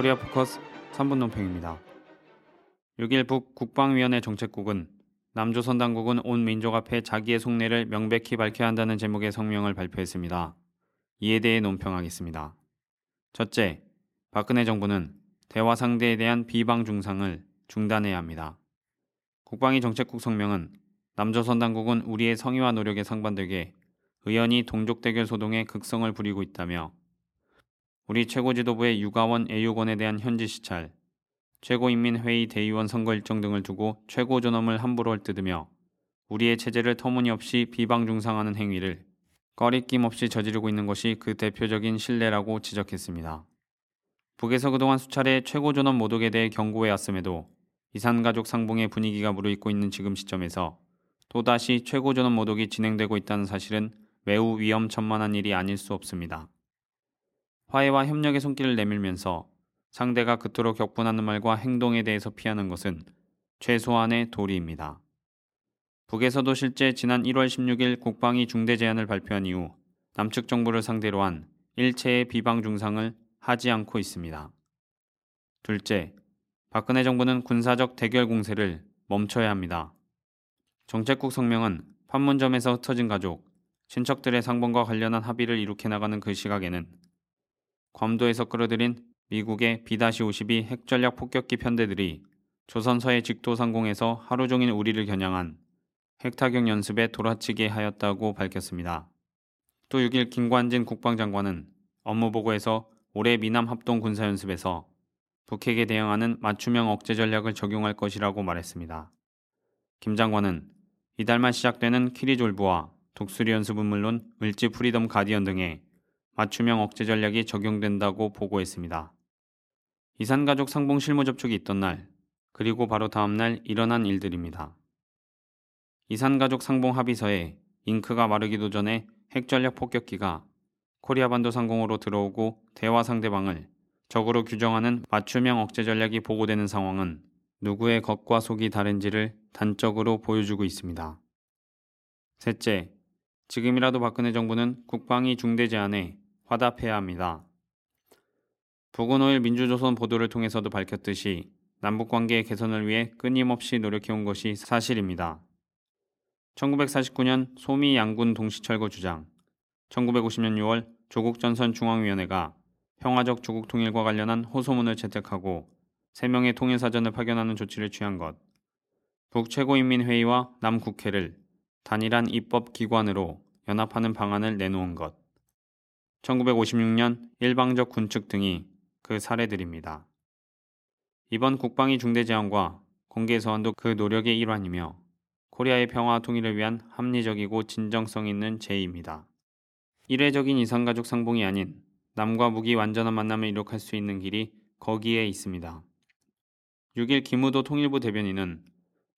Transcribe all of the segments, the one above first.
코리아 포커스 3분 논평입니다. 6일 북 국방위원회 정책국은 남조선 당국은 온 민족 앞에 자기의 속내를 명백히 밝혀야 한다는 제목의 성명을 발표했습니다. 이에 대해 논평하겠습니다. 첫째, 박근혜 정부는 대화 상대에 대한 비방 중상을 중단해야 합니다. 국방위 정책국 성명은 남조선 당국은 우리의 성의와 노력에 상반되게 의원이 동족 대결 소동에 극성을 부리고 있다며 우리 최고 지도부의 육아원 애육원에 대한 현지 시찰, 최고인민회의 대의원 선거 일정 등을 두고 최고 존엄을 함부로 헐뜯으며 우리의 체제를 터무니없이 비방 중상하는 행위를 꺼리낌 없이 저지르고 있는 것이 그 대표적인 신뢰라고 지적했습니다. 북에서 그동안 수차례 최고 존엄 모독에 대해 경고해 왔음에도 이산가족 상봉의 분위기가 무르익고 있는 지금 시점에서 또다시 최고 존엄 모독이 진행되고 있다는 사실은 매우 위험천만한 일이 아닐 수 없습니다. 화해와 협력의 손길을 내밀면서 상대가 그토록 격분하는 말과 행동에 대해서 피하는 것은 최소한의 도리입니다. 북에서도 실제 지난 1월 16일 국방위 중대 제안을 발표한 이후 남측 정부를 상대로 한 일체의 비방 중상을 하지 않고 있습니다. 둘째, 박근혜 정부는 군사적 대결 공세를 멈춰야 합니다. 정책국 성명은 판문점에서 흩어진 가족, 친척들의 상봉과 관련한 합의를 이룩해 나가는 그 시각에는 괌도에서 끌어들인 미국의 B-52 핵전략 폭격기 편대들이 조선서의 직도 상공에서 하루 종일 우리를 겨냥한 핵타격 연습에 돌아치게 하였다고 밝혔습니다. 또 6일 김관진 국방장관은 업무보고에서 올해 미남 합동 군사연습에서 북핵에 대응하는 맞춤형 억제 전략을 적용할 것이라고 말했습니다. 김 장관은 이달 말 시작되는 키리졸브와 독수리 연습은 물론 을지 프리덤 가디언 등의 맞춤형 억제 전략이 적용된다고 보고했습니다. 이산가족 상봉 실무 접촉이 있던 날, 그리고 바로 다음 날 일어난 일들입니다. 이산가족 상봉 합의서에 잉크가 마르기도 전에 핵전략 폭격기가 코리아 반도 상공으로 들어오고 대화 상대방을 적으로 규정하는 맞춤형 억제 전략이 보고되는 상황은 누구의 겉과 속이 다른지를 단적으로 보여주고 있습니다. 셋째, 지금이라도 박근혜 정부는 국방위 중대 제안에 화답해야 합니다. 북은 5일 민주조선 보도를 통해서도 밝혔듯이 남북관계의 개선을 위해 끊임없이 노력해온 것이 사실입니다. 1949년 소미 양군 동시철거 주장, 1950년 6월 조국 전선 중앙위원회가 평화적 조국 통일과 관련한 호소문을 채택하고 3명의 통일사전을 파견하는 조치를 취한 것, 북 최고인민회의와 남국회를 단일한 입법 기관으로 연합하는 방안을 내놓은 것, 1956년 일방적 군축 등이 그 사례들입니다. 이번 국방위 중대 제안과 공개 서한도 그 노력의 일환이며 코리아의 평화 통일을 위한 합리적이고 진정성 있는 제의입니다. 일회적인 이산가족 상봉이 아닌 남과 북이 완전한 만남을 이룩할 수 있는 길이 거기에 있습니다. 6일 김우도 통일부 대변인은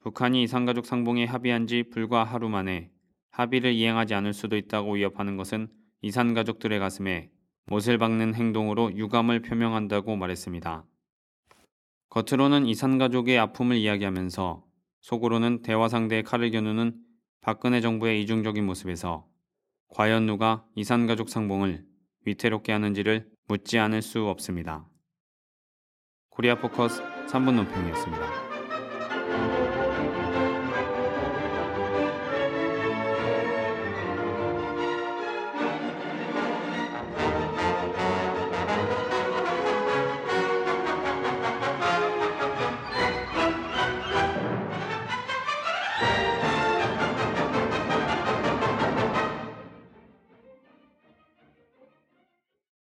북한이 이산가족 상봉에 합의한 지 불과 하루 만에 합의를 이행하지 않을 수도 있다고 위협하는 것은 이산가족들의 가슴에 못을 박는 행동으로 유감을 표명한다고 말했습니다. 겉으로는 이산가족의 아픔을 이야기하면서 속으로는 대화 상대의 칼을 겨누는 박근혜 정부의 이중적인 모습에서 과연 누가 이산가족 상봉을 위태롭게 하는지를 묻지 않을 수 없습니다. 코리아 포커스 3분 논평이었습니다.